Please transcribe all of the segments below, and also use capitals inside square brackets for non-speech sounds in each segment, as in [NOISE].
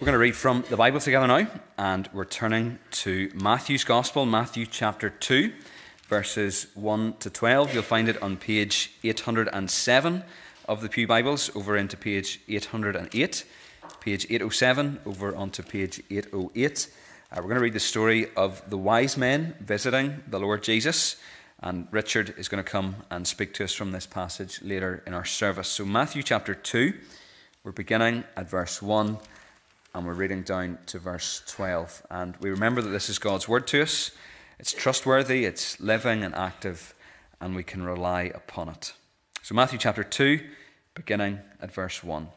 We're going to read from the Bible together now, and we're turning to Matthew's Gospel, Matthew chapter 2, verses 1 to 12. You'll find it on page 807 of the Pew Bibles, over into page 808, page 807, over onto page 808. Uh, we're going to read the story of the wise men visiting the Lord Jesus, and Richard is going to come and speak to us from this passage later in our service. So, Matthew chapter 2, we're beginning at verse 1 and we're reading down to verse 12. And we remember that this is God's word to us. It's trustworthy, it's living and active, and we can rely upon it. So, Matthew chapter 2, beginning at verse 1.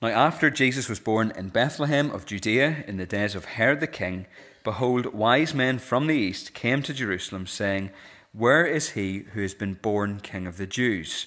Now, after Jesus was born in Bethlehem of Judea in the days of Herod the king, behold, wise men from the east came to Jerusalem, saying, Where is he who has been born king of the Jews?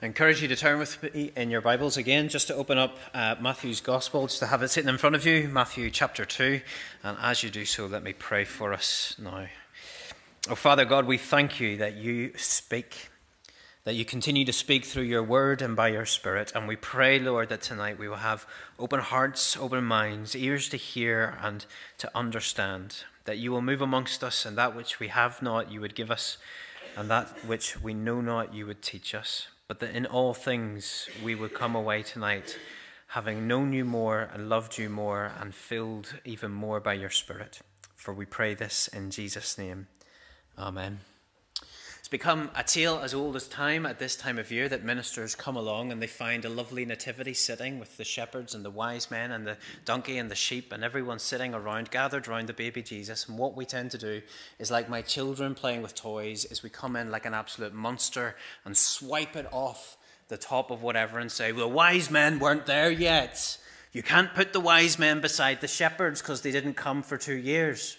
I encourage you to turn with me in your Bibles again, just to open up uh, Matthew's Gospel, just to have it sitting in front of you, Matthew chapter 2. And as you do so, let me pray for us now. Oh, Father God, we thank you that you speak, that you continue to speak through your word and by your Spirit. And we pray, Lord, that tonight we will have open hearts, open minds, ears to hear and to understand, that you will move amongst us, and that which we have not, you would give us, and that which we know not, you would teach us but that in all things we would come away tonight having known you more and loved you more and filled even more by your Spirit. For we pray this in Jesus' name. Amen. It's become a tale as old as time at this time of year that ministers come along and they find a lovely nativity sitting with the shepherds and the wise men and the donkey and the sheep and everyone sitting around, gathered around the baby Jesus. And what we tend to do is like my children playing with toys, is we come in like an absolute monster and swipe it off the top of whatever and say, well, wise men weren't there yet. You can't put the wise men beside the shepherds because they didn't come for two years.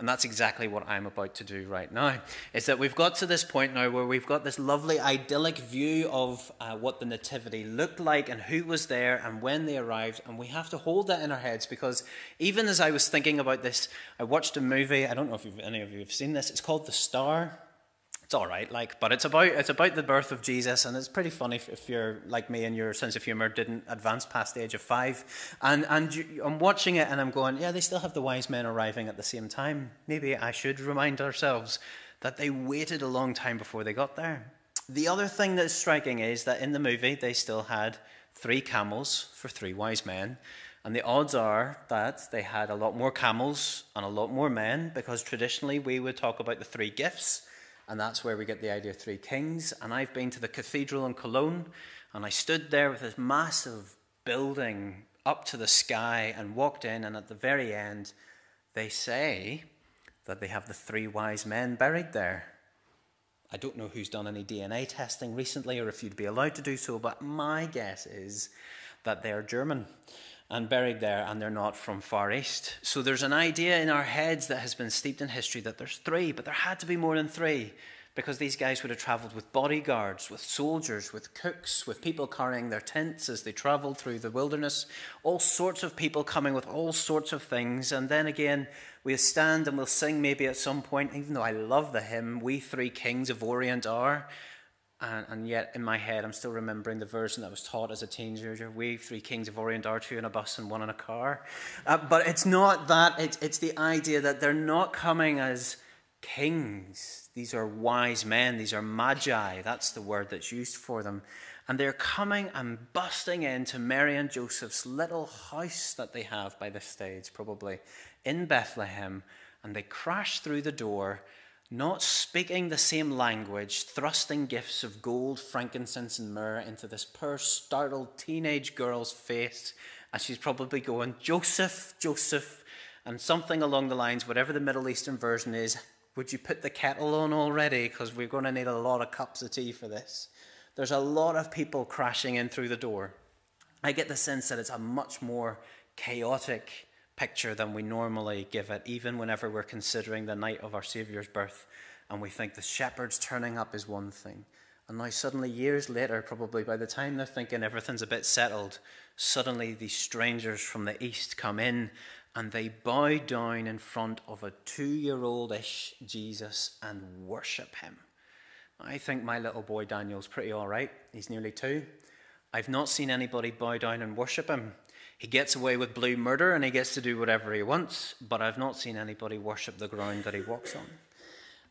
And that's exactly what I'm about to do right now. Is that we've got to this point now where we've got this lovely idyllic view of uh, what the Nativity looked like and who was there and when they arrived. And we have to hold that in our heads because even as I was thinking about this, I watched a movie. I don't know if any of you have seen this. It's called The Star it's all right, like, but it's about it's about the birth of Jesus, and it's pretty funny if, if you're like me and your sense of humor didn't advance past the age of five. And and you, I'm watching it, and I'm going, yeah, they still have the wise men arriving at the same time. Maybe I should remind ourselves that they waited a long time before they got there. The other thing that's striking is that in the movie they still had three camels for three wise men. And the odds are that they had a lot more camels and a lot more men because traditionally we would talk about the three gifts and that's where we get the idea of three kings. And I've been to the cathedral in Cologne, and I stood there with this massive building up to the sky and walked in, and at the very end, they say that they have the three wise men buried there. I don't know who's done any DNA testing recently or if you'd be allowed to do so, but my guess is that they're German and buried there, and they're not from Far East. So there's an idea in our heads that has been steeped in history that there's three, but there had to be more than three because these guys would have traveled with bodyguards, with soldiers, with cooks, with people carrying their tents as they traveled through the wilderness, all sorts of people coming with all sorts of things. And then again, we'll stand and we'll sing maybe at some point, even though I love the hymn, We Three Kings of Orient Are. And, and, yet, in my head, I'm still remembering the version that was taught as a teenager. We, three kings of Orient, are two in a bus and one in a car. Uh, but it's not that. It's, it's the idea that they're not coming as kings. These are wise men. These are magi. That's the word that's used for them. And they're coming and busting into Mary and Joseph's little house that they have by this stage, probably in Bethlehem. And they crash through the door not speaking the same language, thrusting gifts of gold, frankincense, and myrrh into this poor, startled teenage girl's face as she's probably going, Joseph, Joseph, and something along the lines, whatever the Middle Eastern version is, would you put the kettle on already? Because we're going to need a lot of cups of tea for this. There's a lot of people crashing in through the door. I get the sense that it's a much more chaotic, picture than we normally give it, even whenever we're considering the night of our Saviour's birth and we think the shepherds turning up is one thing. And now, suddenly, years later, probably by the time they're thinking everything's a bit settled, suddenly these strangers from the east come in and they bow down in front of a two year old ish Jesus and worship him. I think my little boy Daniel's pretty all right. He's nearly two. I've not seen anybody bow down and worship him. He gets away with blue murder and he gets to do whatever he wants, but I've not seen anybody worship the ground that he walks on.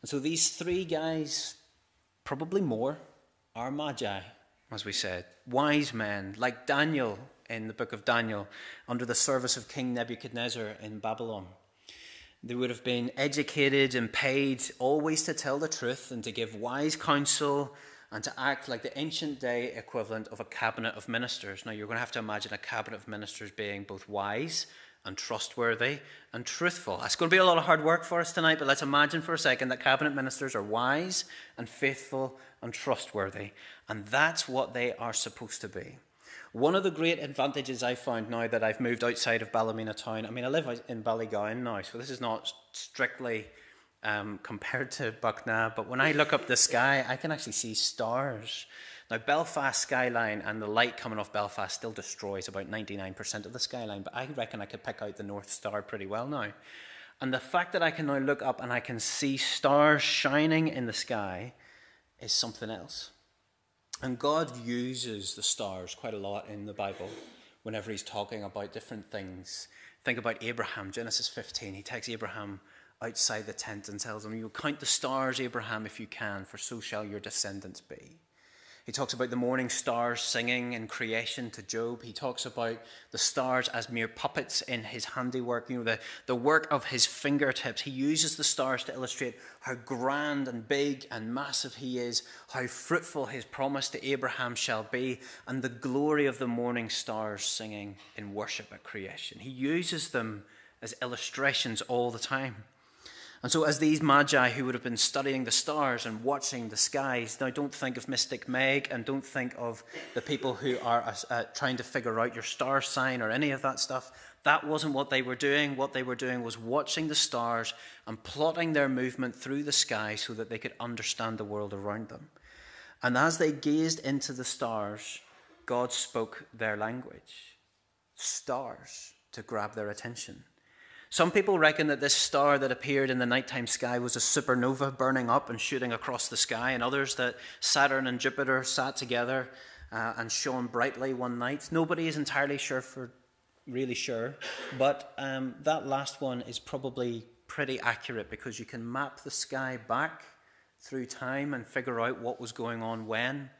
And so these three guys, probably more, are magi, as we said, wise men, like Daniel in the book of Daniel, under the service of King Nebuchadnezzar in Babylon. They would have been educated and paid always to tell the truth and to give wise counsel and to act like the ancient day equivalent of a cabinet of ministers. Now, you're going to have to imagine a cabinet of ministers being both wise and trustworthy and truthful. That's going to be a lot of hard work for us tonight, but let's imagine for a second that cabinet ministers are wise and faithful and trustworthy, and that's what they are supposed to be. One of the great advantages I found now that I've moved outside of Ballymena town, I mean, I live in Ballygowan now, so this is not strictly um, compared to Buckna, but when I look up the sky, I can actually see stars. Now, Belfast skyline and the light coming off Belfast still destroys about 99% of the skyline, but I reckon I could pick out the North Star pretty well now. And the fact that I can now look up and I can see stars shining in the sky is something else. And God uses the stars quite a lot in the Bible whenever He's talking about different things. Think about Abraham, Genesis 15. He takes Abraham outside the tent and tells him, You'll count the stars, Abraham, if you can, for so shall your descendants be. He talks about the morning stars singing in creation to Job. He talks about the stars as mere puppets in his handiwork, you know, the, the work of his fingertips. He uses the stars to illustrate how grand and big and massive he is, how fruitful his promise to Abraham shall be, and the glory of the morning stars singing in worship at creation. He uses them as illustrations all the time. And so, as these magi who would have been studying the stars and watching the skies, now don't think of Mystic Meg and don't think of the people who are uh, uh, trying to figure out your star sign or any of that stuff. That wasn't what they were doing. What they were doing was watching the stars and plotting their movement through the sky so that they could understand the world around them. And as they gazed into the stars, God spoke their language stars to grab their attention. Some people reckon that this star that appeared in the nighttime sky was a supernova burning up and shooting across the sky, and others that Saturn and Jupiter sat together uh, and shone brightly one night. Nobody is entirely sure for really sure, but um, that last one is probably pretty accurate because you can map the sky back through time and figure out what was going on when.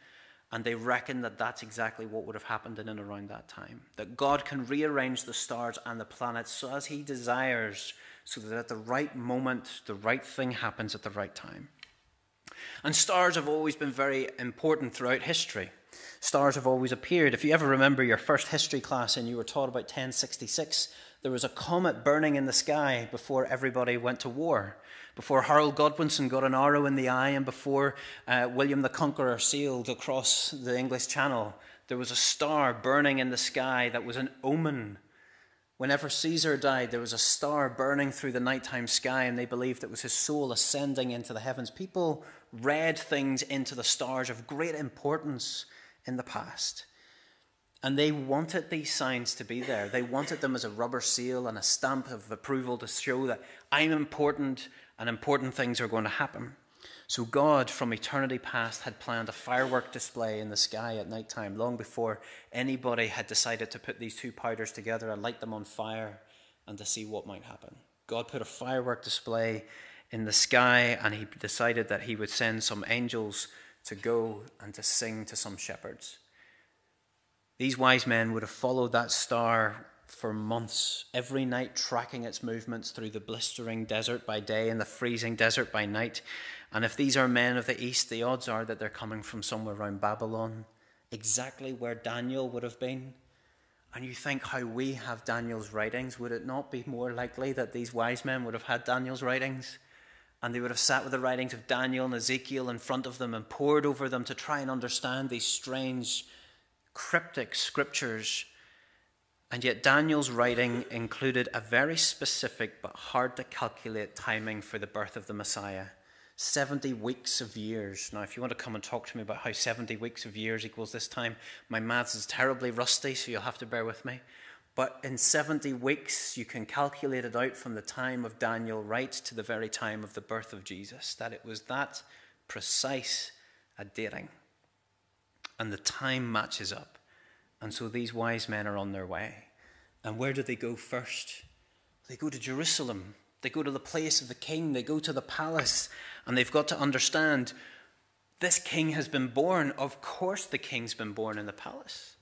And they reckon that that's exactly what would have happened in and around that time. That God can rearrange the stars and the planets so as He desires, so that at the right moment, the right thing happens at the right time. And stars have always been very important throughout history. Stars have always appeared. If you ever remember your first history class and you were taught about 1066, there was a comet burning in the sky before everybody went to war before Harold Godwinson got an arrow in the eye, and before uh, William the Conqueror sailed across the English Channel, there was a star burning in the sky that was an omen Whenever Caesar died, there was a star burning through the nighttime sky, and they believed it was his soul ascending into the heavens. People read things into the stars of great importance in the past. And they wanted these signs to be there. They wanted them as a rubber seal and a stamp of approval to show that I'm important and important things are going to happen. So, God from eternity past had planned a firework display in the sky at night time long before anybody had decided to put these two powders together and light them on fire and to see what might happen. God put a firework display in the sky and he decided that he would send some angels to go and to sing to some shepherds. These wise men would have followed that star for months, every night tracking its movements through the blistering desert by day and the freezing desert by night. And if these are men of the east, the odds are that they're coming from somewhere around Babylon, exactly where Daniel would have been. And you think how we have Daniel's writings, would it not be more likely that these wise men would have had Daniel's writings? And they would have sat with the writings of Daniel and Ezekiel in front of them and pored over them to try and understand these strange, cryptic scriptures and yet, Daniel's writing included a very specific but hard to calculate timing for the birth of the Messiah 70 weeks of years. Now, if you want to come and talk to me about how 70 weeks of years equals this time, my maths is terribly rusty, so you'll have to bear with me. But in 70 weeks, you can calculate it out from the time of Daniel right to the very time of the birth of Jesus, that it was that precise a dating. And the time matches up. And so these wise men are on their way. And where do they go first? They go to Jerusalem. They go to the place of the king. They go to the palace. And they've got to understand this king has been born. Of course, the king's been born in the palace.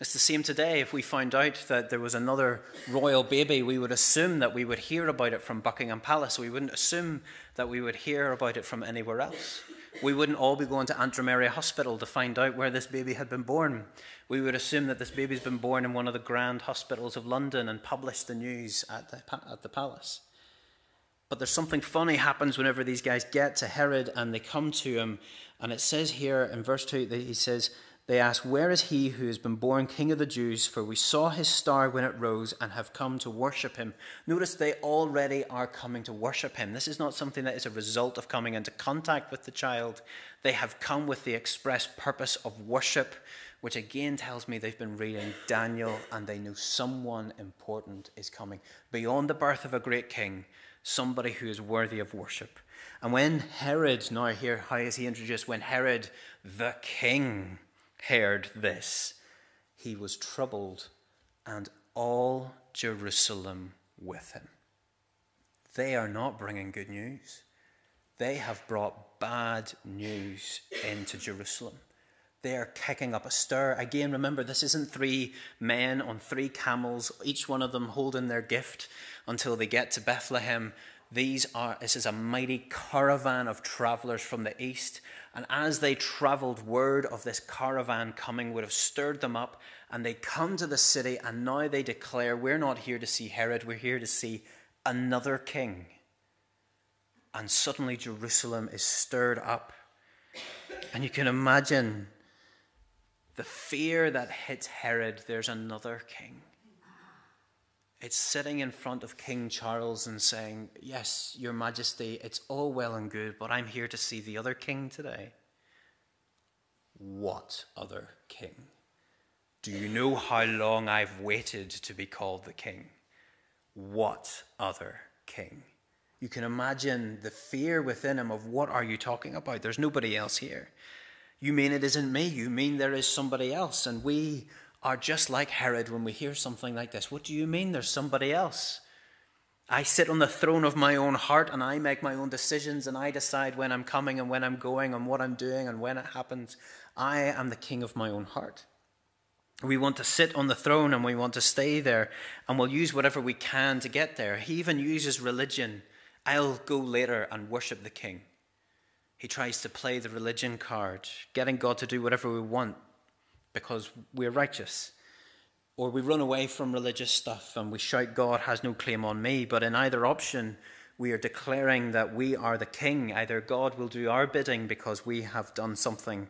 It's the same today. If we found out that there was another royal baby, we would assume that we would hear about it from Buckingham Palace. We wouldn't assume that we would hear about it from anywhere else. We wouldn't all be going to Antrim Area Hospital to find out where this baby had been born. We would assume that this baby's been born in one of the grand hospitals of London and publish the news at the, at the palace. But there's something funny happens whenever these guys get to Herod and they come to him. And it says here in verse 2 that he says, they ask, Where is he who has been born king of the Jews? For we saw his star when it rose and have come to worship him. Notice they already are coming to worship him. This is not something that is a result of coming into contact with the child. They have come with the express purpose of worship, which again tells me they've been reading Daniel and they know someone important is coming. Beyond the birth of a great king, somebody who is worthy of worship. And when Herod, now here, how is he introduced? When Herod, the king, heard this, he was troubled, and all Jerusalem with him. They are not bringing good news. They have brought bad news into Jerusalem. They are kicking up a stir. Again, remember, this isn't three men on three camels, each one of them holding their gift until they get to Bethlehem. These are, this is a mighty caravan of travelers from the east and as they traveled, word of this caravan coming would have stirred them up, and they come to the city, and now they declare, We're not here to see Herod, we're here to see another king. And suddenly Jerusalem is stirred up. And you can imagine the fear that hits Herod there's another king. It's sitting in front of King Charles and saying, Yes, Your Majesty, it's all well and good, but I'm here to see the other king today. What other king? Do you know how long I've waited to be called the king? What other king? You can imagine the fear within him of what are you talking about? There's nobody else here. You mean it isn't me? You mean there is somebody else? And we are just like Herod when we hear something like this. What do you mean there's somebody else? I sit on the throne of my own heart and I make my own decisions and I decide when I'm coming and when I'm going and what I'm doing and when it happens. I am the king of my own heart. We want to sit on the throne and we want to stay there and we'll use whatever we can to get there. He even uses religion. I'll go later and worship the king. He tries to play the religion card, getting God to do whatever we want because we're righteous. Or we run away from religious stuff and we shout, God has no claim on me. But in either option, we are declaring that we are the king. Either God will do our bidding because we have done something,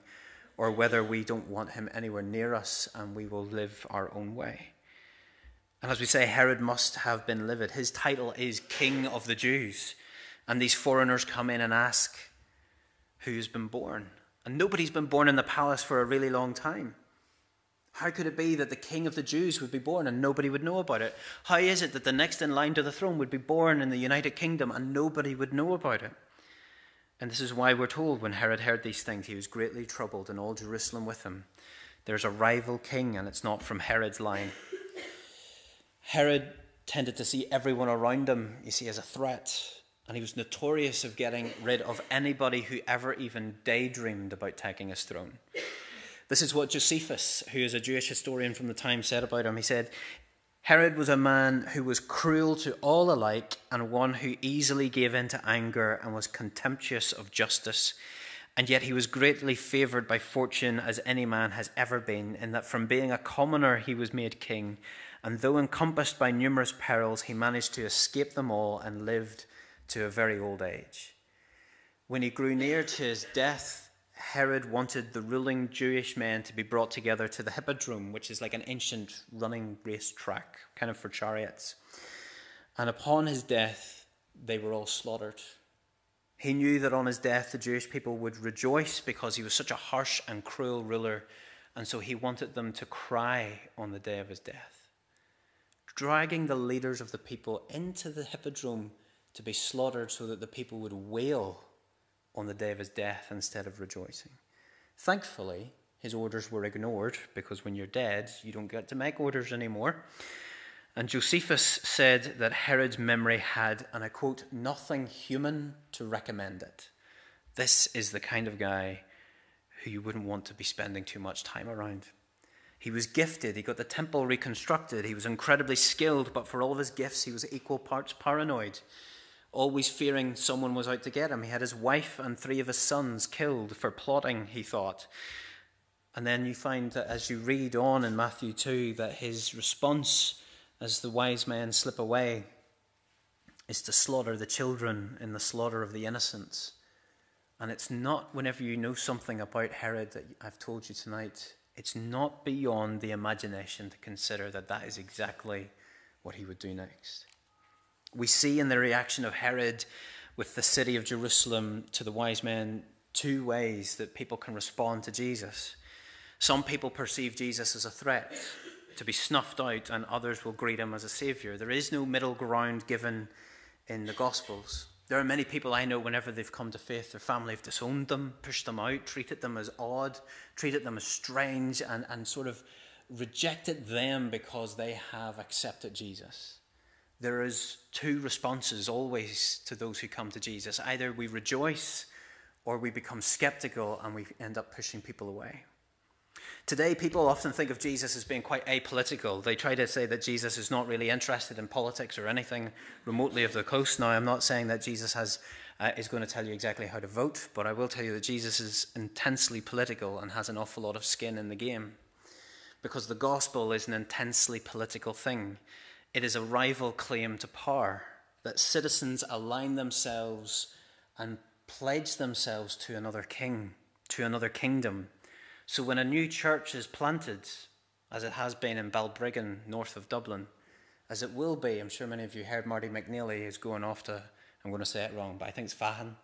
or whether we don't want him anywhere near us and we will live our own way. And as we say, Herod must have been livid. His title is King of the Jews. And these foreigners come in and ask, Who's been born? And nobody's been born in the palace for a really long time. How could it be that the king of the Jews would be born and nobody would know about it? How is it that the next in line to the throne would be born in the United Kingdom and nobody would know about it? And this is why we're told when Herod heard these things, he was greatly troubled, and all Jerusalem with him. There's a rival king, and it's not from Herod's line. Herod tended to see everyone around him, you see, as a threat, and he was notorious of getting rid of anybody who ever even daydreamed about taking his throne. This is what Josephus, who is a Jewish historian from the time, said about him. He said, Herod was a man who was cruel to all alike and one who easily gave in to anger and was contemptuous of justice. And yet he was greatly favoured by fortune, as any man has ever been, in that from being a commoner he was made king. And though encompassed by numerous perils, he managed to escape them all and lived to a very old age. When he grew near to his death, Herod wanted the ruling Jewish men to be brought together to the Hippodrome, which is like an ancient running race track, kind of for chariots. And upon his death, they were all slaughtered. He knew that on his death, the Jewish people would rejoice because he was such a harsh and cruel ruler, and so he wanted them to cry on the day of his death. Dragging the leaders of the people into the Hippodrome to be slaughtered so that the people would wail on the day of his death instead of rejoicing. Thankfully, his orders were ignored because when you're dead, you don't get to make orders anymore. And Josephus said that Herod's memory had, and I quote, nothing human to recommend it. This is the kind of guy who you wouldn't want to be spending too much time around. He was gifted, he got the temple reconstructed, he was incredibly skilled, but for all of his gifts, he was equal parts paranoid always fearing someone was out to get him. He had his wife and three of his sons killed for plotting, he thought. And then you find that as you read on in Matthew 2, that his response as the wise men slip away is to slaughter the children in the slaughter of the innocents. And it's not whenever you know something about Herod that I've told you tonight, it's not beyond the imagination to consider that that is exactly what he would do next. We see in the reaction of Herod with the city of Jerusalem to the wise men two ways that people can respond to Jesus. Some people perceive Jesus as a threat to be snuffed out, and others will greet him as a savior. There is no middle ground given in the Gospels. There are many people I know, whenever they've come to faith, their family have disowned them, pushed them out, treated them as odd, treated them as strange, and, and sort of rejected them because they have accepted Jesus there is two responses always to those who come to Jesus. Either we rejoice or we become skeptical and we end up pushing people away. Today, people often think of Jesus as being quite apolitical. They try to say that Jesus is not really interested in politics or anything remotely of the coast. Now, I'm not saying that Jesus has, uh, is going to tell you exactly how to vote, but I will tell you that Jesus is intensely political and has an awful lot of skin in the game. Because the gospel is an intensely political thing. It is a rival claim to power that citizens align themselves and pledge themselves to another king, to another kingdom. So when a new church is planted, as it has been in Balbriggan, north of Dublin, as it will be, I'm sure many of you heard Marty McNeely is going off to, I'm going to say it wrong, but I think it's Fahan,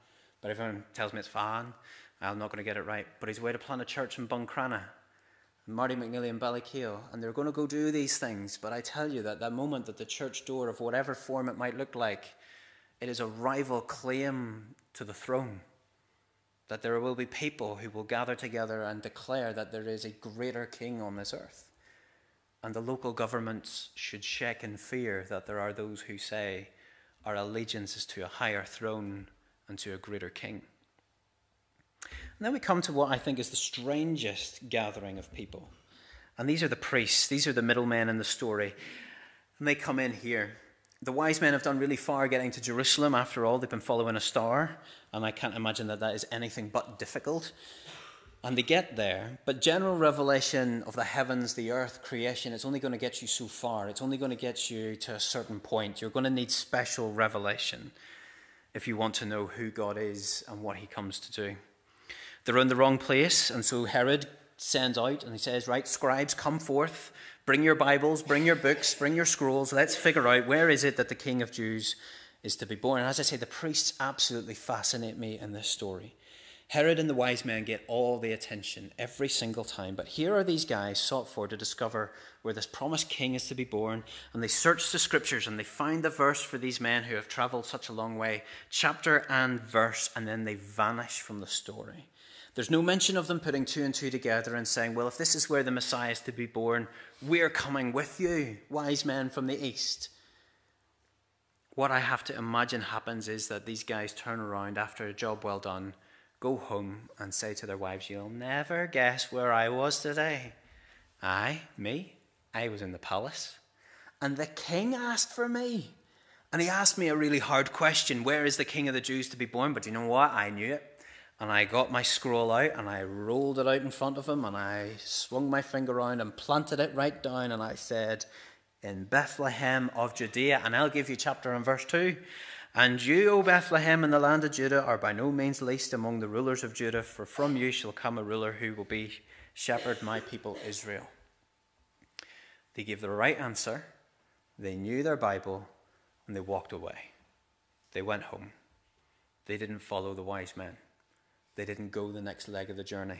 but everyone tells me it's Fahan. I'm not going to get it right. But he's away to plant a church in Buncrana Marty McNeely and Ballykeal, and they're going to go do these things. But I tell you that that moment that the church door, of whatever form it might look like, it is a rival claim to the throne. That there will be people who will gather together and declare that there is a greater king on this earth. And the local governments should shake in fear that there are those who say our allegiance is to a higher throne and to a greater king. And then we come to what I think is the strangest gathering of people. And these are the priests, these are the middlemen in the story. And they come in here. The wise men have done really far getting to Jerusalem. After all, they've been following a star. And I can't imagine that that is anything but difficult. And they get there. But general revelation of the heavens, the earth, creation, it's only going to get you so far. It's only going to get you to a certain point. You're going to need special revelation if you want to know who God is and what he comes to do. They're in the wrong place, and so Herod sends out and he says, Right, scribes, come forth, Bring your Bibles, bring your books, bring your scrolls. Let's figure out where is it that the King of Jews is to be born. And as I say, the priests absolutely fascinate me in this story. Herod and the wise men get all the attention every single time. But here are these guys sought for to discover where this promised king is to be born. And they search the scriptures and they find the verse for these men who have traveled such a long way, chapter and verse, and then they vanish from the story. There's no mention of them putting two and two together and saying, well, if this is where the Messiah is to be born, we're coming with you, wise men from the east. What I have to imagine happens is that these guys turn around after a job well done, go home, and say to their wives, You'll never guess where I was today. I, me, I was in the palace. And the king asked for me. And he asked me a really hard question Where is the king of the Jews to be born? But you know what? I knew it. And I got my scroll out and I rolled it out in front of him and I swung my finger around and planted it right down and I said, In Bethlehem of Judea. And I'll give you chapter and verse 2. And you, O Bethlehem, in the land of Judah, are by no means least among the rulers of Judah, for from you shall come a ruler who will be shepherd my people Israel. They gave the right answer, they knew their Bible, and they walked away. They went home. They didn't follow the wise men. They didn't go the next leg of the journey.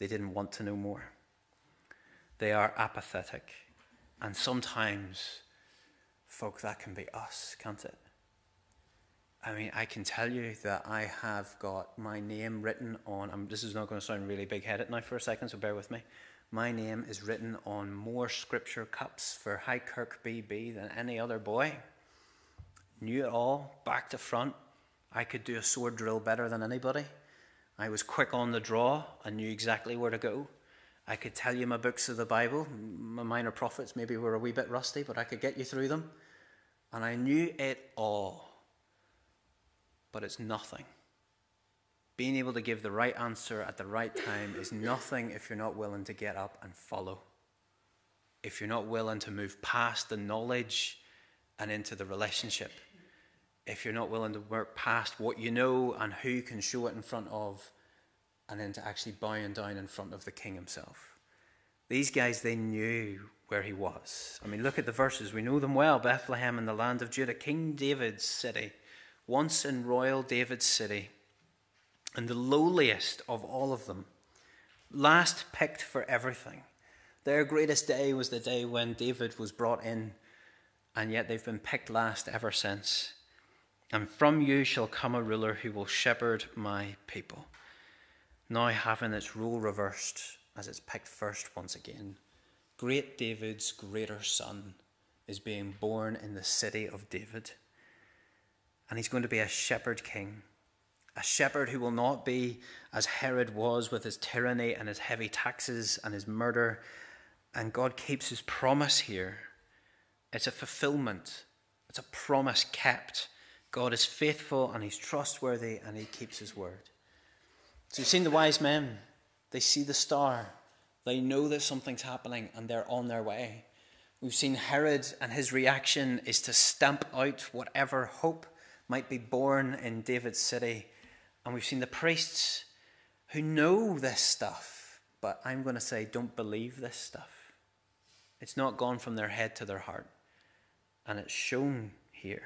They didn't want to know more. They are apathetic. And sometimes, folk, that can be us, can't it? I mean, I can tell you that I have got my name written on, um, this is not going to sound really big headed now for a second, so bear with me. My name is written on more scripture cups for High Kirk BB than any other boy. Knew it all, back to front. I could do a sword drill better than anybody. I was quick on the draw. I knew exactly where to go. I could tell you my books of the Bible. My minor prophets maybe were a wee bit rusty, but I could get you through them. And I knew it all. But it's nothing. Being able to give the right answer at the right time is nothing if you're not willing to get up and follow. If you're not willing to move past the knowledge and into the relationship if you're not willing to work past what you know and who you can show it in front of, and then to actually bowing down in front of the king himself. These guys, they knew where he was. I mean, look at the verses. We know them well Bethlehem in the land of Judah, King David's city, once in royal David's city, and the lowliest of all of them, last picked for everything. Their greatest day was the day when David was brought in, and yet they've been picked last ever since. And from you shall come a ruler who will shepherd my people. Now, having its rule reversed as it's picked first once again, great David's greater son is being born in the city of David. And he's going to be a shepherd king, a shepherd who will not be as Herod was with his tyranny and his heavy taxes and his murder. And God keeps his promise here. It's a fulfillment, it's a promise kept God is faithful and he's trustworthy and he keeps his word. So you've seen the wise men. They see the star. They know that something's happening and they're on their way. We've seen Herod and his reaction is to stamp out whatever hope might be born in David's city. And we've seen the priests who know this stuff, but I'm going to say don't believe this stuff. It's not gone from their head to their heart. And it's shown here.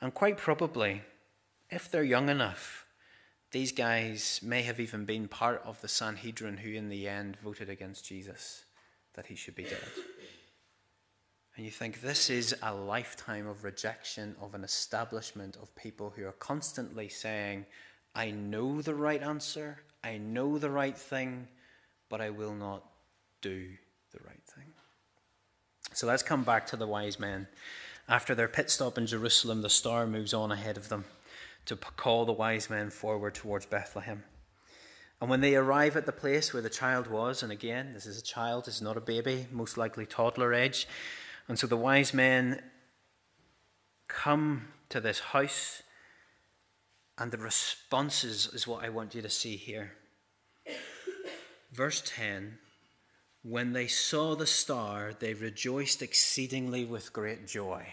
And quite probably, if they're young enough, these guys may have even been part of the Sanhedrin who, in the end, voted against Jesus that he should be dead. And you think this is a lifetime of rejection of an establishment of people who are constantly saying, I know the right answer, I know the right thing, but I will not do the right thing. So let's come back to the wise men. After their pit stop in Jerusalem, the star moves on ahead of them to call the wise men forward towards Bethlehem. And when they arrive at the place where the child was, and again, this is a child, this is not a baby, most likely toddler age. And so the wise men come to this house, and the responses is what I want you to see here. Verse 10 when they saw the star, they rejoiced exceedingly with great joy.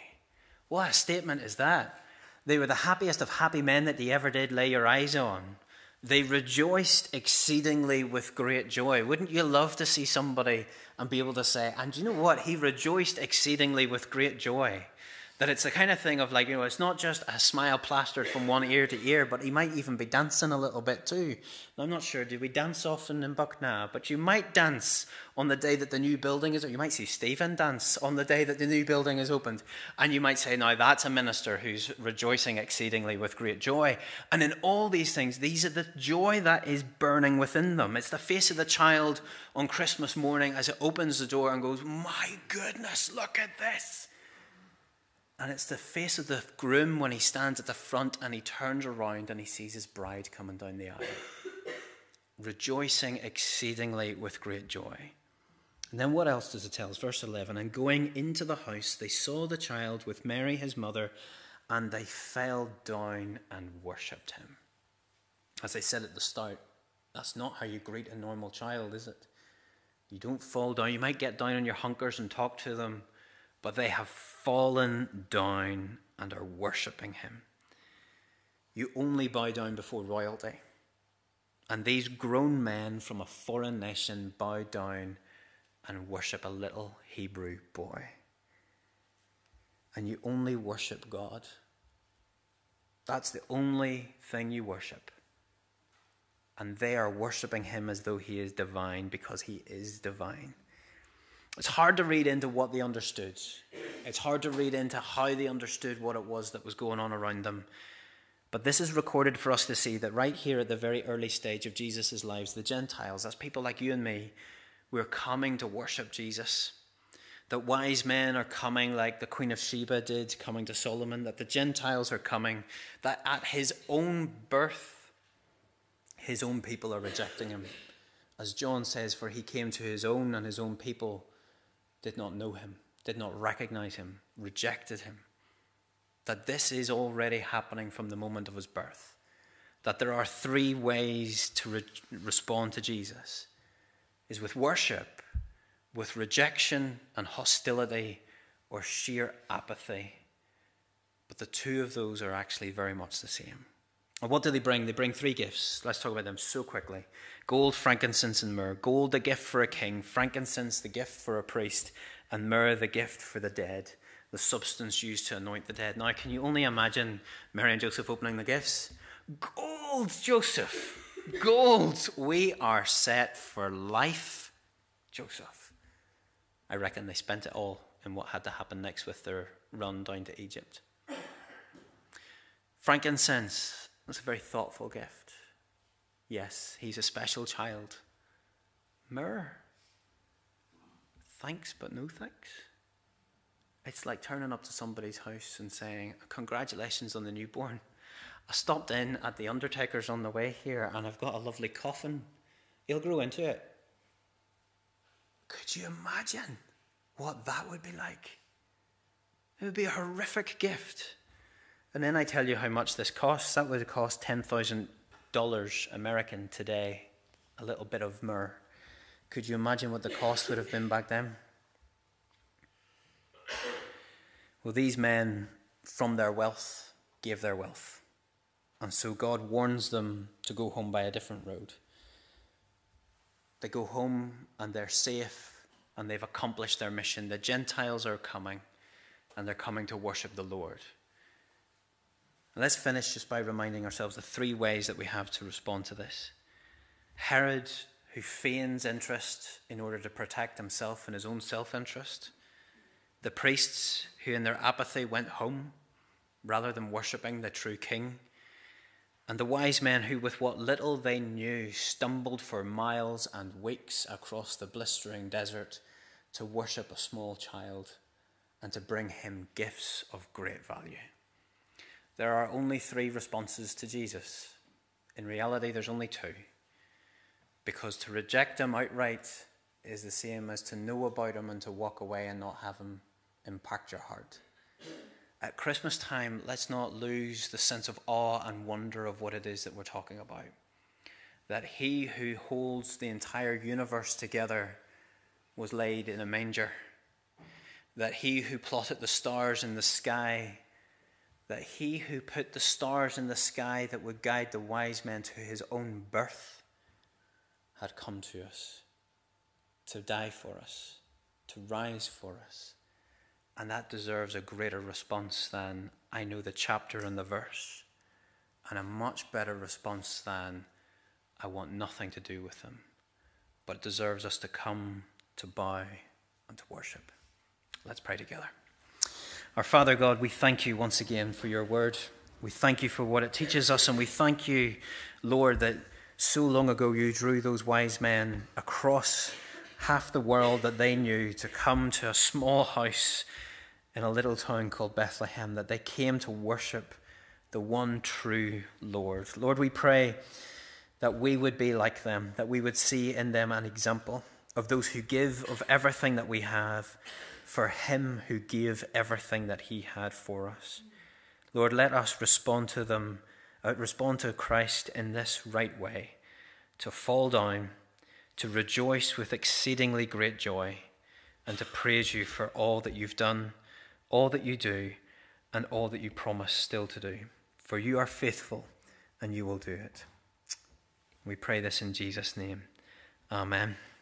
What a statement is that! They were the happiest of happy men that you ever did lay your eyes on. They rejoiced exceedingly with great joy. Wouldn't you love to see somebody and be able to say, and you know what? He rejoiced exceedingly with great joy. That it's the kind of thing of like, you know, it's not just a smile plastered from one ear to ear, but he might even be dancing a little bit too. I'm not sure, do we dance often in Buckna? But you might dance on the day that the new building is, or you might see Stephen dance on the day that the new building is opened. And you might say, now that's a minister who's rejoicing exceedingly with great joy. And in all these things, these are the joy that is burning within them. It's the face of the child on Christmas morning as it opens the door and goes, my goodness, look at this. And it's the face of the groom when he stands at the front and he turns around and he sees his bride coming down the aisle, [COUGHS] rejoicing exceedingly with great joy. And then what else does it tell us? Verse 11 And going into the house, they saw the child with Mary his mother, and they fell down and worshipped him. As I said at the start, that's not how you greet a normal child, is it? You don't fall down. You might get down on your hunkers and talk to them, but they have fallen down and are worshipping him. You only bow down before royalty. And these grown men from a foreign nation bow down and worship a little Hebrew boy. And you only worship God. That's the only thing you worship. And they are worshipping him as though he is divine because he is divine. It's hard to read into what they understood. It's hard to read into how they understood what it was that was going on around them. But this is recorded for us to see that right here at the very early stage of Jesus' lives, the Gentiles, as people like you and me, we're coming to worship Jesus. That wise men are coming, like the Queen of Sheba did, coming to Solomon, that the Gentiles are coming, that at his own birth, his own people are rejecting him. As John says, for he came to his own, and his own people did not know him, did not recognize him, rejected him. That this is already happening from the moment of his birth. That there are three ways to re- respond to Jesus is with worship, with rejection and hostility, or sheer apathy. But the two of those are actually very much the same. What do they bring? They bring three gifts. Let's talk about them so quickly gold, frankincense, and myrrh. Gold, the gift for a king, frankincense, the gift for a priest, and myrrh, the gift for the dead, the substance used to anoint the dead. Now, can you only imagine Mary and Joseph opening the gifts? Gold, Joseph! Gold! We are set for life, Joseph. I reckon they spent it all in what had to happen next with their run down to Egypt. Frankincense, that's a very thoughtful gift. Yes, he's a special child. Myrrh. Thanks, but no thanks. It's like turning up to somebody's house and saying, Congratulations on the newborn. I stopped in at the undertaker's on the way here and I've got a lovely coffin. He'll grow into it. Could you imagine what that would be like? It would be a horrific gift. And then I tell you how much this costs. That would have cost $10,000 American today, a little bit of myrrh. Could you imagine what the cost would have been back then? Well, these men, from their wealth, gave their wealth. And so God warns them to go home by a different road. They go home and they're safe and they've accomplished their mission. The Gentiles are coming and they're coming to worship the Lord. Let's finish just by reminding ourselves the three ways that we have to respond to this. Herod, who feigns interest in order to protect himself and his own self interest. The priests, who in their apathy went home rather than worshipping the true king and the wise men who, with what little they knew, stumbled for miles and weeks across the blistering desert to worship a small child and to bring him gifts of great value. There are only three responses to Jesus. In reality, there's only two. Because to reject him outright is the same as to know about him and to walk away and not have him impact your heart at Christmas time, let's not lose the sense of awe and wonder of what it is that we're talking about. That he who holds the entire universe together was laid in a manger. That he who plotted the stars in the sky, that he who put the stars in the sky that would guide the wise men to his own birth had come to us to die for us, to rise for us. And that deserves a greater response than I know the chapter and the verse, and a much better response than I want nothing to do with them. But it deserves us to come to bow and to worship. Let's pray together. Our Father God, we thank you once again for your word. We thank you for what it teaches us, and we thank you, Lord, that so long ago you drew those wise men across half the world that they knew to come to a small house in a little town called Bethlehem, that they came to worship the one true Lord. Lord, we pray that we would be like them, that we would see in them an example of those who give of everything that we have for him who gave everything that he had for us. Lord, let us respond to them, uh, respond to Christ in this right way, to fall down, to rejoice with exceedingly great joy, and to praise you for all that you've done, all that you do, and all that you promise still to do. For you are faithful, and you will do it. We pray this in Jesus' name. Amen.